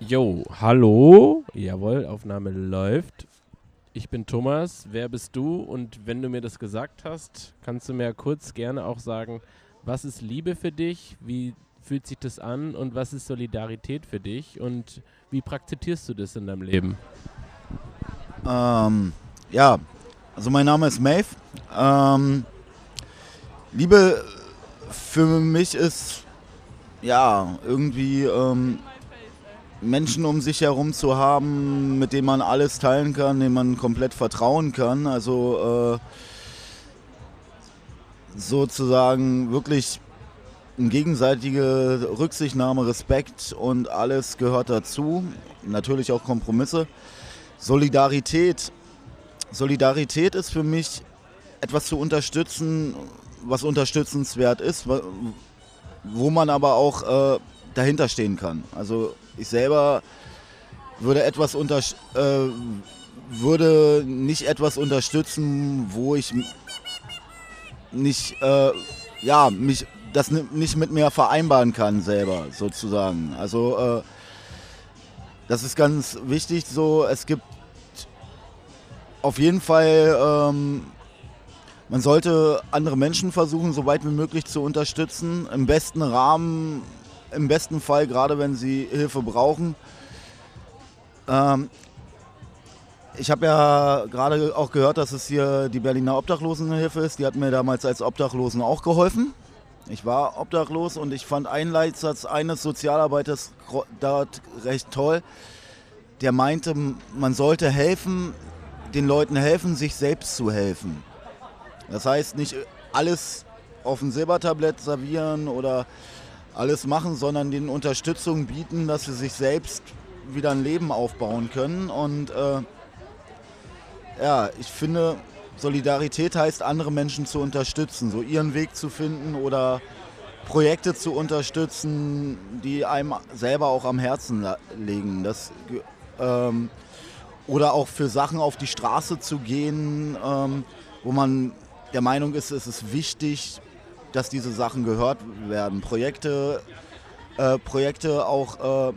Jo, hallo. Jawohl, Aufnahme läuft. Ich bin Thomas. Wer bist du? Und wenn du mir das gesagt hast, kannst du mir kurz gerne auch sagen, was ist Liebe für dich? Wie fühlt sich das an? Und was ist Solidarität für dich? Und wie praktizierst du das in deinem Leben? Ähm, ja, also mein Name ist Maeve. Ähm, Liebe für mich ist ja irgendwie ähm, Menschen um sich herum zu haben, mit denen man alles teilen kann, denen man komplett vertrauen kann. Also äh, sozusagen wirklich eine gegenseitige Rücksichtnahme, Respekt und alles gehört dazu. Natürlich auch Kompromisse. Solidarität. Solidarität ist für mich etwas zu unterstützen, was unterstützenswert ist, wo man aber auch äh, dahinter stehen kann. Also ich selber würde etwas unter, äh, würde nicht etwas unterstützen, wo ich nicht, äh, ja, mich das nicht mit mir vereinbaren kann selber sozusagen. Also äh, das ist ganz wichtig. So, es gibt auf jeden Fall ähm, man sollte andere Menschen versuchen, so weit wie möglich zu unterstützen. Im besten Rahmen, im besten Fall, gerade wenn sie Hilfe brauchen. Ähm, ich habe ja gerade auch gehört, dass es hier die Berliner Obdachlosenhilfe ist. Die hat mir damals als Obdachlosen auch geholfen. Ich war obdachlos und ich fand einen Leitsatz eines Sozialarbeiters dort recht toll. Der meinte, man sollte helfen, den Leuten helfen, sich selbst zu helfen. Das heißt, nicht alles auf ein Silbertablett servieren oder alles machen, sondern den Unterstützung bieten, dass sie sich selbst wieder ein Leben aufbauen können. Und äh, ja, ich finde, Solidarität heißt, andere Menschen zu unterstützen, so ihren Weg zu finden oder Projekte zu unterstützen, die einem selber auch am Herzen liegen. Das, ähm, oder auch für Sachen auf die Straße zu gehen, ähm, wo man der Meinung ist, es ist wichtig, dass diese Sachen gehört werden. Projekte, äh, Projekte auch äh,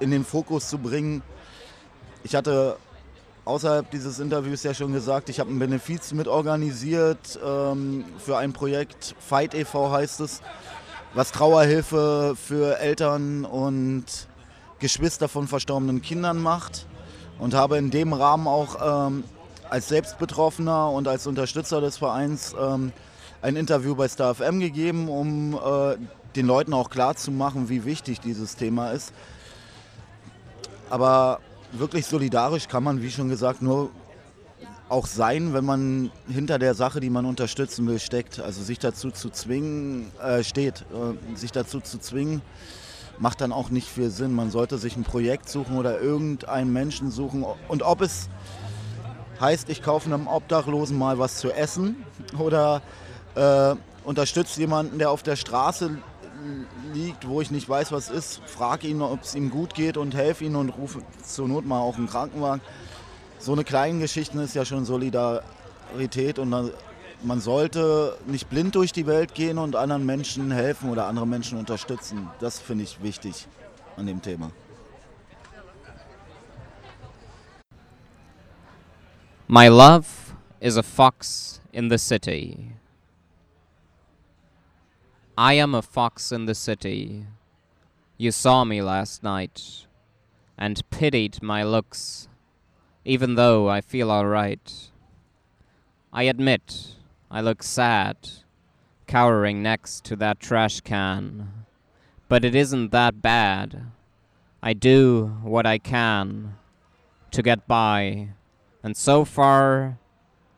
in den Fokus zu bringen. Ich hatte außerhalb dieses Interviews ja schon gesagt, ich habe ein Benefiz mitorganisiert ähm, für ein Projekt, Fight e.V. heißt es, was Trauerhilfe für Eltern und Geschwister von verstorbenen Kindern macht und habe in dem Rahmen auch ähm, als Selbstbetroffener und als Unterstützer des Vereins ähm, ein Interview bei Star FM gegeben, um äh, den Leuten auch klarzumachen, wie wichtig dieses Thema ist. Aber wirklich solidarisch kann man, wie schon gesagt, nur auch sein, wenn man hinter der Sache, die man unterstützen will, steckt. Also sich dazu zu zwingen, äh, steht, äh, sich dazu zu zwingen, macht dann auch nicht viel Sinn. Man sollte sich ein Projekt suchen oder irgendeinen Menschen suchen. Und ob es Heißt, ich kaufe einem Obdachlosen mal was zu essen oder äh, unterstütze jemanden, der auf der Straße liegt, wo ich nicht weiß, was ist, frage ihn, ob es ihm gut geht und helfe ihm und rufe zur Not mal auch einen Krankenwagen. So eine kleine Geschichte ist ja schon Solidarität und man sollte nicht blind durch die Welt gehen und anderen Menschen helfen oder andere Menschen unterstützen. Das finde ich wichtig an dem Thema. My love is a fox in the city. I am a fox in the city. You saw me last night and pitied my looks, even though I feel alright. I admit I look sad, cowering next to that trash can, but it isn't that bad. I do what I can to get by and so far,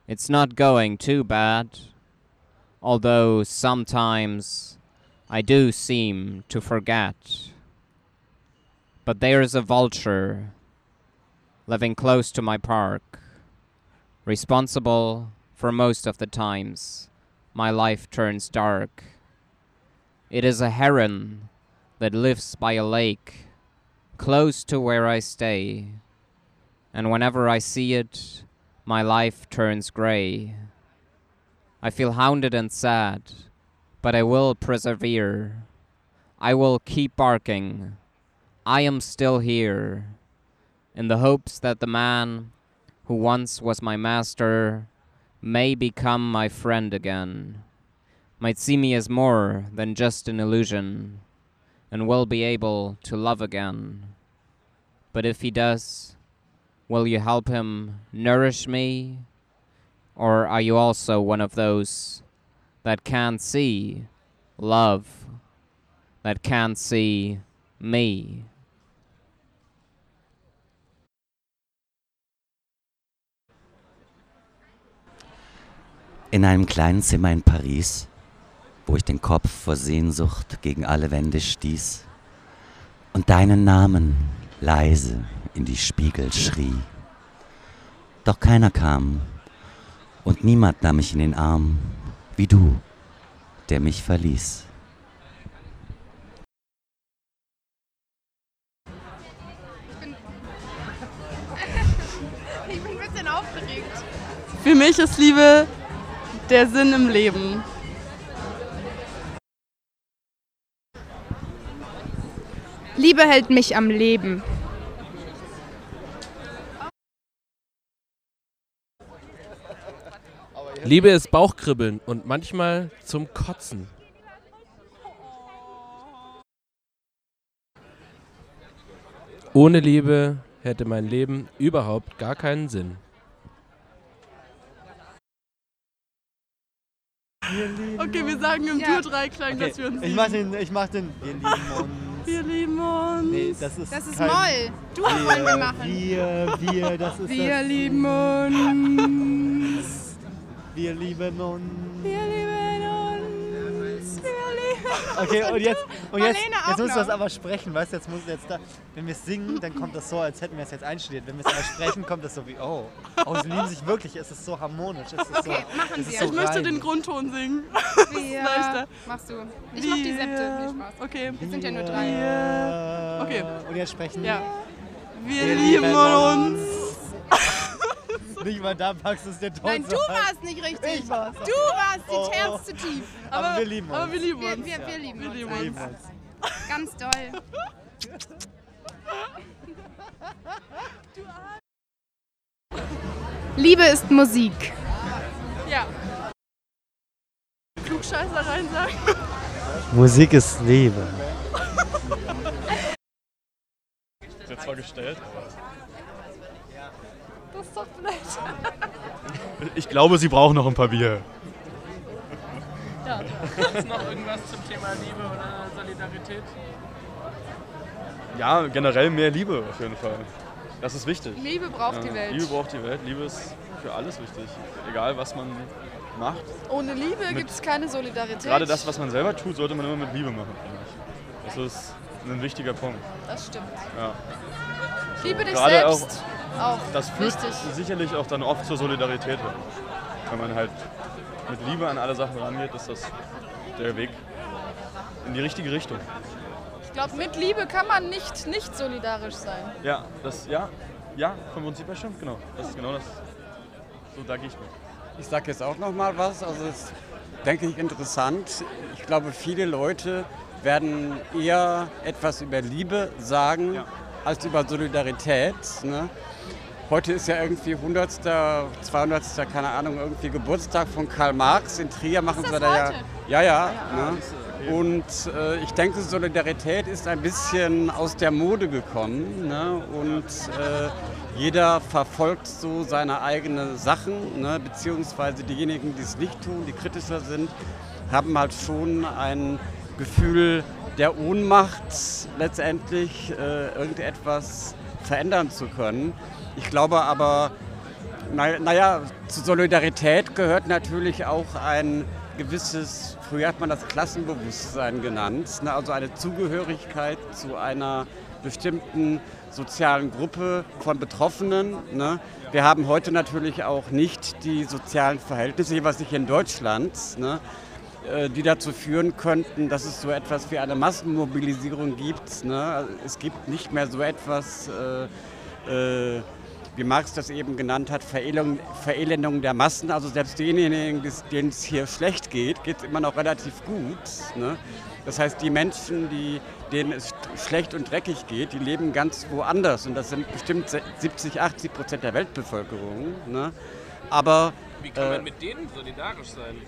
it's not going too bad, although sometimes I do seem to forget. But there's a vulture living close to my park, responsible for most of the times my life turns dark. It is a heron that lives by a lake close to where I stay and whenever I see it, my life turns grey. I feel hounded and sad, but I will persevere. I will keep barking. I am still here, in the hopes that the man who once was my master may become my friend again, might see me as more than just an illusion, and will be able to love again. But if he does, will you help him nourish me? Or are you also one of those that can't see love, that can't see me? In einem kleinen Zimmer in Paris, wo ich den Kopf vor Sehnsucht gegen alle Wände stieß und deinen Namen leise in die Spiegel schrie. Doch keiner kam und niemand nahm mich in den Arm, wie du, der mich verließ. Ich bin ein bisschen aufgeregt. Für mich ist Liebe der Sinn im Leben. Liebe hält mich am Leben. Liebe ist Bauchkribbeln und manchmal zum Kotzen. Ohne Liebe hätte mein Leben überhaupt gar keinen Sinn. Okay, wir sagen im Ja. Dur-Dreiklang, Okay, dass wir uns ich lieben. mach den, ich mach den. Wir lieben uns. Wir lieben uns. Nee, das ist. Das ist kein, Moll. Du wollen wir machen. Wir, wir, das ist Wir das. lieben uns. Wir lieben uns. Wir lieben uns. Wir lieben Okay, und jetzt, und jetzt, jetzt musst du das aber sprechen, weißt du, jetzt muss jetzt da, wenn wir es singen, dann kommt das so, als hätten wir es jetzt einstudiert. Wenn wir es aber sprechen, kommt das so wie, oh, oh, sie lieben sich wirklich, es ist so harmonisch, es ist so, Okay, machen es ist wir. so Ich möchte rein. den Grundton singen. Wir. leichter. Machst du. Ich mach die Septe. Viel Spaß. Okay. Wir sind ja nur drei. Wir- Okay. Und jetzt sprechen Ja. Wir, Wir lieben lieben uns. Nicht mal da packst du es dir Nein, du warst nicht richtig. Ich war's. Du warst die Oh. Terz zu tief. Aber wir lieben uns. Aber wir lieben uns. wir, wir lieben Wir uns. lieben Wir lieben einfach. uns. Ganz doll. Liebe ist Musik. Ja. Klugscheißer rein sagen. Musik ist Liebe. Ist jetzt zwar gestellt, Das ist doch aber ich glaube, Sie brauchen noch ein paar Bier. Ist noch irgendwas zum Thema Liebe oder Solidarität? Ja, generell mehr Liebe auf jeden Fall. Das ist wichtig. Liebe braucht Ja, die Welt. Liebe braucht die Welt. Liebe ist für alles wichtig. Egal, was man macht. Ohne Liebe gibt es keine Solidarität. Gerade das, was man selber tut, sollte man immer mit Liebe machen, finde ich. Das ist ein wichtiger Punkt. Das stimmt. Ja. Liebe dich Gerade selbst. Auch. Das führt Wichtig. sicherlich auch dann oft zur Solidarität hin. Wenn man halt mit Liebe an alle Sachen rangeht, ist das der Weg in die richtige Richtung. Ich glaube, mit Liebe kann man nicht nicht solidarisch sein. Ja, das, ja, ja, vom Prinzip her stimmt, genau. Das ist genau das. So, da gehe ich mit. Ich sage jetzt auch noch mal was. Also es ist, denke ich, interessant. Ich glaube, viele Leute werden eher etwas über Liebe sagen Ja. Als über Solidarität. Ne? Heute ist ja irgendwie 100., 200., keine Ahnung, irgendwie Geburtstag von Karl Marx. In Trier machen sie da ja. heute? Ja, ja. Ne? Und äh, ich denke, Solidarität ist ein bisschen aus der Mode gekommen. Ne? Und äh, jeder verfolgt so seine eigenen Sachen, ne? beziehungsweise diejenigen, die es nicht tun, die kritischer sind, haben halt schon ein Gefühl der Ohnmacht, letztendlich äh, irgendetwas verändern zu können. Ich glaube aber, na- naja, zu Solidarität gehört natürlich auch ein gewisses, früher hat man das Klassenbewusstsein genannt, ne, also eine Zugehörigkeit zu einer bestimmten sozialen Gruppe von Betroffenen. Ne. Wir haben heute natürlich auch nicht die sozialen Verhältnisse, jeweils nicht in Deutschland, ne, die dazu führen könnten, dass es so etwas wie eine Massenmobilisierung gibt. Ne. Es gibt nicht mehr so etwas äh, äh, wie Marx das eben genannt hat, Verelendung, Verelendung der Massen. Also selbst denjenigen, denen es hier schlecht geht, geht es immer noch relativ gut. Ne? Das heißt, die Menschen, die, denen es schlecht und dreckig geht, die leben ganz woanders. Und das sind bestimmt 70, 80 Prozent der Weltbevölkerung. Ne? Aber Wie kann man mit denen solidarisch sein?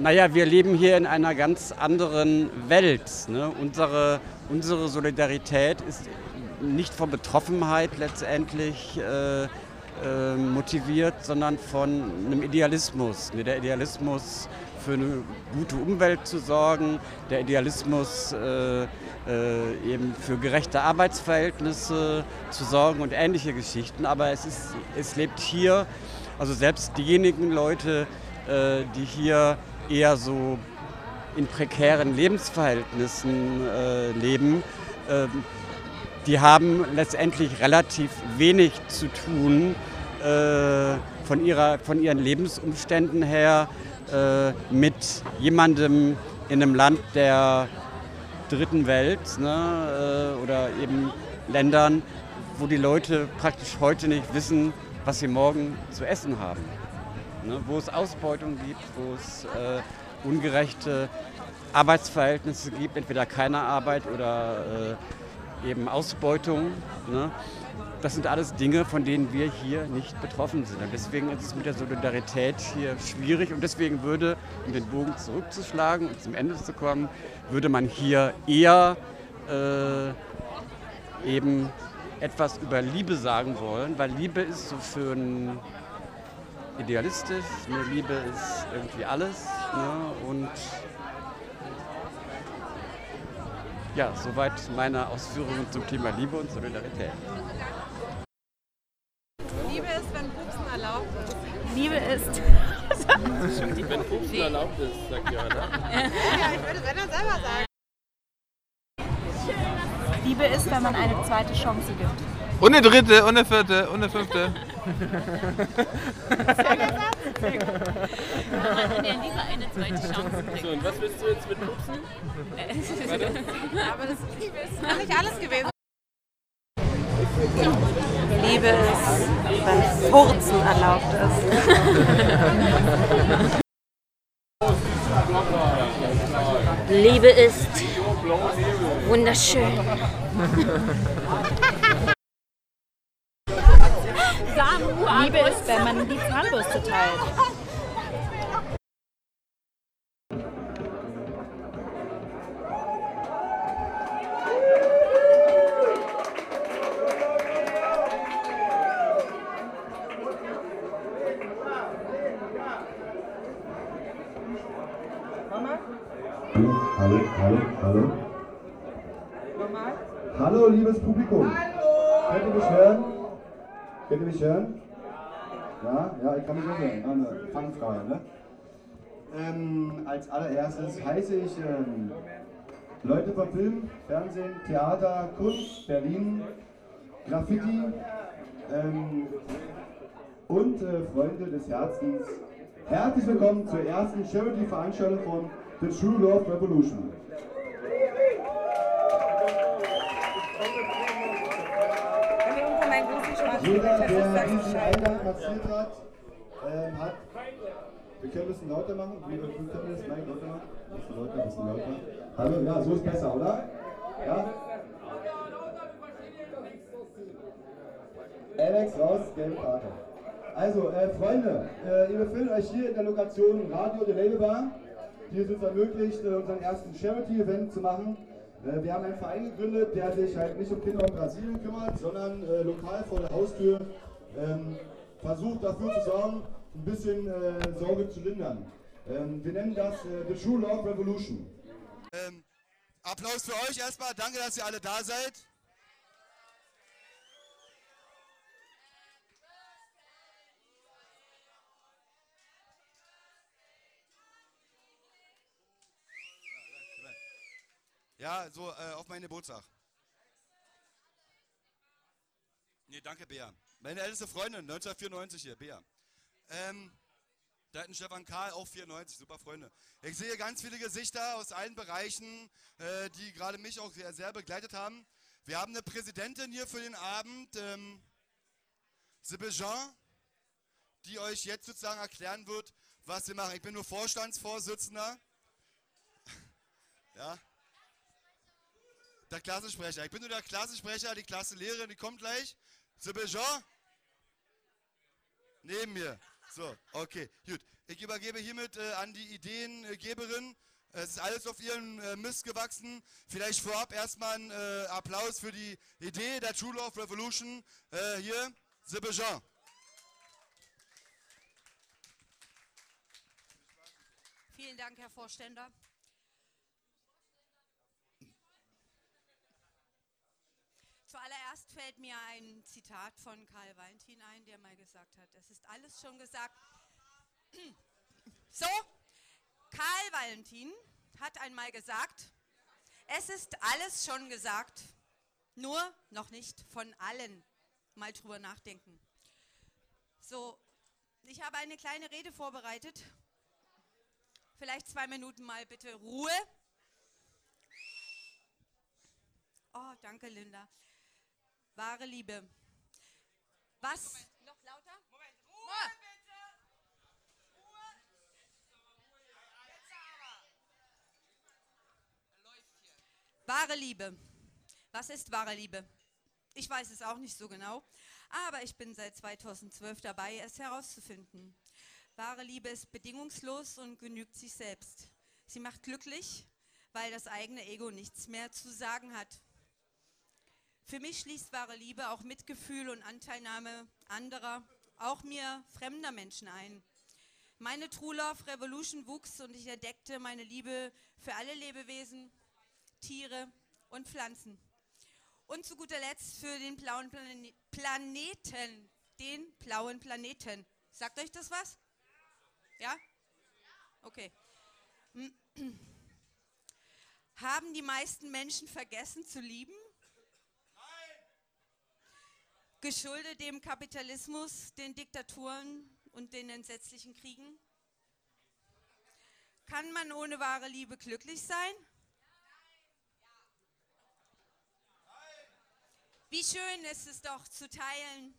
Naja, wir leben hier in einer ganz anderen Welt. Ne? Unsere, unsere Solidarität ist nicht von Betroffenheit letztendlich äh, äh, motiviert, sondern von einem Idealismus. Ne? Der Idealismus für eine gute Umwelt zu sorgen, der Idealismus äh, äh, eben für gerechte Arbeitsverhältnisse zu sorgen und ähnliche Geschichten. Aber es, ist, es lebt hier, also selbst diejenigen Leute, äh, die hier eher so in prekären Lebensverhältnissen äh, leben, äh, die haben letztendlich relativ wenig zu tun äh, von, ihrer, von ihren Lebensumständen her äh, mit jemandem in einem Land der dritten Welt ne, äh, oder eben Ländern, wo die Leute praktisch heute nicht wissen, was sie morgen zu essen haben. Ne, wo es Ausbeutung gibt, wo es äh, ungerechte Arbeitsverhältnisse gibt, entweder keine Arbeit oder äh, eben Ausbeutung. Ne? Das sind alles Dinge, von denen wir hier nicht betroffen sind. Und deswegen ist es mit der Solidarität hier schwierig. Und deswegen würde, um den Bogen zurückzuschlagen und zum Ende zu kommen, würde man hier eher äh, eben etwas über Liebe sagen wollen, weil Liebe ist so für ein idealistisch, eine Liebe ist irgendwie alles. Ne? Und ja, soweit meine Ausführungen zum Thema Liebe und Solidarität. Liebe ist, wenn Pupsen erlaubt ist. Liebe ist. Wenn Pupsen erlaubt ist, sagt Johanna. Ja, ich würde wenn dann selber sagen. Liebe ist, wenn man eine zweite Chance gibt. Und eine dritte, und eine vierte, und eine fünfte. Man der Liebe eine zweite Chance So, und was willst du jetzt mit Pupsen? Aber das ist noch nicht alles gewesen. Liebe ist, wenn Furzen erlaubt ist. Liebe ist wunderschön. Liebe ist, wenn man die Zahnbürste teilt. Hallo, hallo, hallo. Hallo, liebes Publikum. Könnt ihr mich hören? Könnt ihr mich hören? Ja, ja, ich kann mich auch hören. Ah, Eine Fangfrage, ne? Ähm, als allererstes heiße ich ähm, Leute von Film, Fernsehen, Theater, Kunst, Berlin, Graffiti ähm, und äh, Freunde des Herzens. Herzlich willkommen zur ersten Charity-Veranstaltung von The True Love Revolution. Jeder, der diesen Eingang markiert hat, ähm, hat. Wir können ein bisschen lauter machen. Wir können das Mic lauter machen. Ein bisschen lauter, ein bisschen lauter. Hallo, ja, so ist besser, oder? Ja? Alex raus, gelbe Karte. Also, äh, Freunde, äh, ihr befindet euch hier in der Lokation Radio de Label Bar, die es uns ermöglicht, äh, unseren ersten Charity-Event zu machen. Äh, wir haben einen Verein gegründet, der sich halt nicht um Kinder in Brasilien kümmert, sondern äh, lokal vor der Haustür ähm, versucht dafür zu sorgen, ein bisschen äh, Sorge zu lindern. Ähm, wir nennen das äh, The True Love Revolution. Ähm, Applaus für euch erstmal. Danke, dass ihr alle da seid. Ja, so äh, auf meinen Geburtstag. Nee, danke, Bea. Meine älteste Freundin, 1994 hier, Bea. Ähm, da hat ein Stefan Karl, auch 94, super Freunde. Ich sehe ganz viele Gesichter aus allen Bereichen, äh, die gerade mich auch sehr, sehr begleitet haben. Wir haben eine Präsidentin hier für den Abend. Ähm, Sibbe die euch jetzt sozusagen erklären wird, was wir machen. Ich bin nur Vorstandsvorsitzender. Ja. Der Klassensprecher. Ich bin nur der Klassensprecher, die Klassenlehrerin, die kommt gleich. Sibbe Neben mir. So, okay, gut. Ich übergebe hiermit äh, an die Ideengeberin. Es ist alles auf ihren äh, Mist gewachsen. Vielleicht vorab erstmal ein äh, Applaus für die Idee der True Love Revolution. Äh, hier, Sibbe Jean. Vielen Dank, Herr Vorständer. Zuallererst fällt mir ein Zitat von Karl Valentin ein, der mal gesagt hat, es ist alles schon gesagt. So, Karl Valentin hat einmal gesagt, es ist alles schon gesagt, nur noch nicht von allen. Mal drüber nachdenken. So, ich habe eine kleine Rede vorbereitet. Vielleicht zwei Minuten mal bitte Ruhe. Oh, danke, Linda. Wahre Liebe. Was? Moment, noch lauter? Moment, Ruhe bitte! Ruhe! Jetzt aber! Läuft hier. Wahre Liebe. Was ist wahre Liebe? Ich weiß es auch nicht so genau, aber ich bin seit 2012 dabei, es herauszufinden. Wahre Liebe ist bedingungslos und genügt sich selbst. Sie macht glücklich, weil das eigene Ego nichts mehr zu sagen hat. Für mich schließt wahre Liebe auch Mitgefühl und Anteilnahme anderer, auch mir fremder Menschen ein. Meine True Love Revolution wuchs und ich entdeckte meine Liebe für alle Lebewesen, Tiere und Pflanzen. Und zu guter Letzt für den blauen Plane Planeten, den blauen Planeten. Sagt euch das was? Ja? Okay. Haben die meisten Menschen vergessen zu lieben? Geschuldet dem Kapitalismus, den Diktaturen und den entsetzlichen Kriegen? Kann man ohne wahre Liebe glücklich sein? Wie schön ist es doch zu teilen,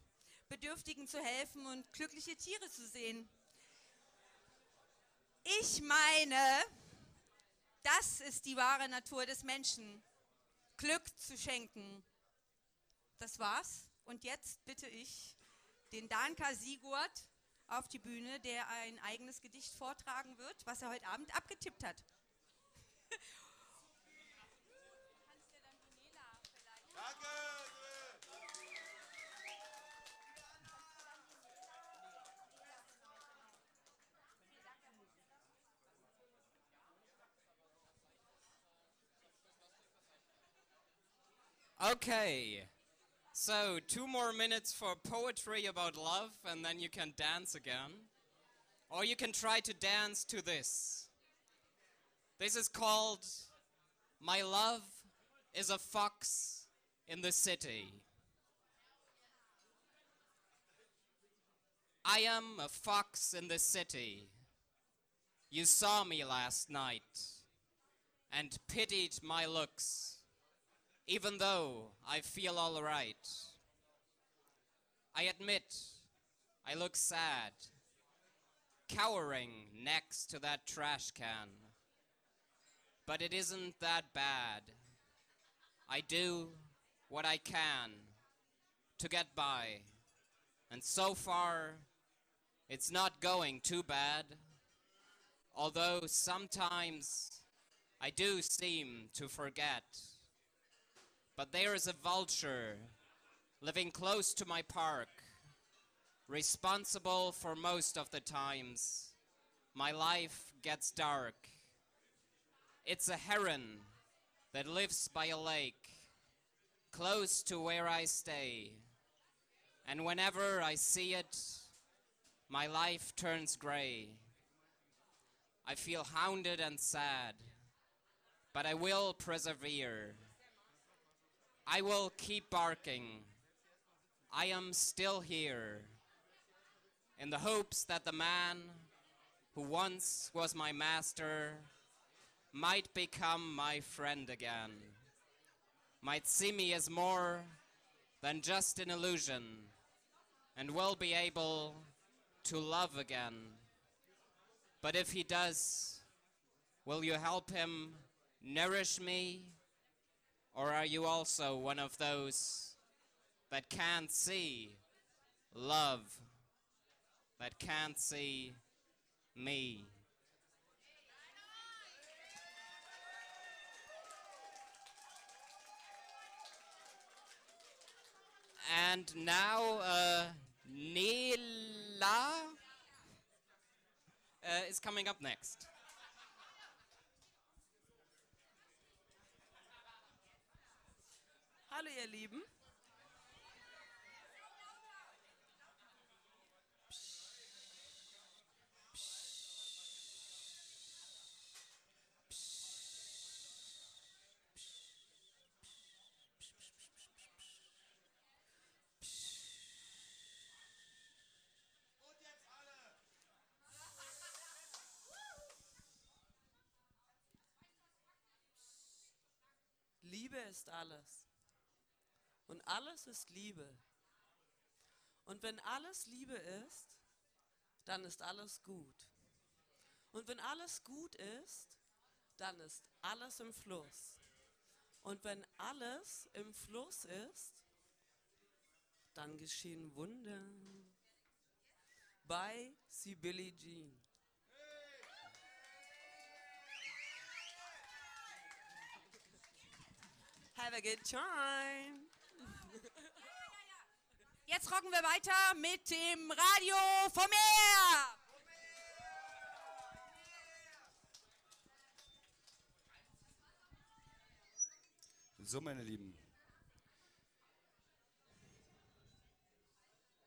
Bedürftigen zu helfen und glückliche Tiere zu sehen. Ich meine, das ist die wahre Natur des Menschen, Glück zu schenken. Das war's. Und jetzt bitte ich den Danka Sigurd auf die Bühne, der ein eigenes Gedicht vortragen wird, was er heute Abend abgetippt hat. Danke! Okay. So, two more minutes for poetry about love, and then you can dance again. Or you can try to dance to this. This is called My Love is a Fox in the City. I am a fox in the city. You saw me last night and pitied my looks even though I feel all right. I admit I look sad, cowering next to that trash can. But it isn't that bad. I do what I can to get by. And so far, it's not going too bad. Although sometimes I do seem to forget but there is a vulture living close to my park, responsible for most of the times my life gets dark. It's a heron that lives by a lake, close to where I stay. And whenever I see it, my life turns gray. I feel hounded and sad, but I will persevere. I will keep barking. I am still here in the hopes that the man who once was my master might become my friend again, might see me as more than just an illusion, and will be able to love again. But if he does, will you help him nourish me? Or are you also one of those that can't see love, that can't see me? And now, uh, Nela uh, is coming up next. Hallo ihr Lieben. Liebe ist alles. Und alles ist Liebe. Und wenn alles Liebe ist, dann ist alles gut. Und wenn alles gut ist, dann ist alles im Fluss. Und wenn alles im Fluss ist, dann geschehen Wunder. Bei Sibylle Jean. Have a good time. Jetzt rocken wir weiter mit dem Radio vom Meer. So, meine Lieben,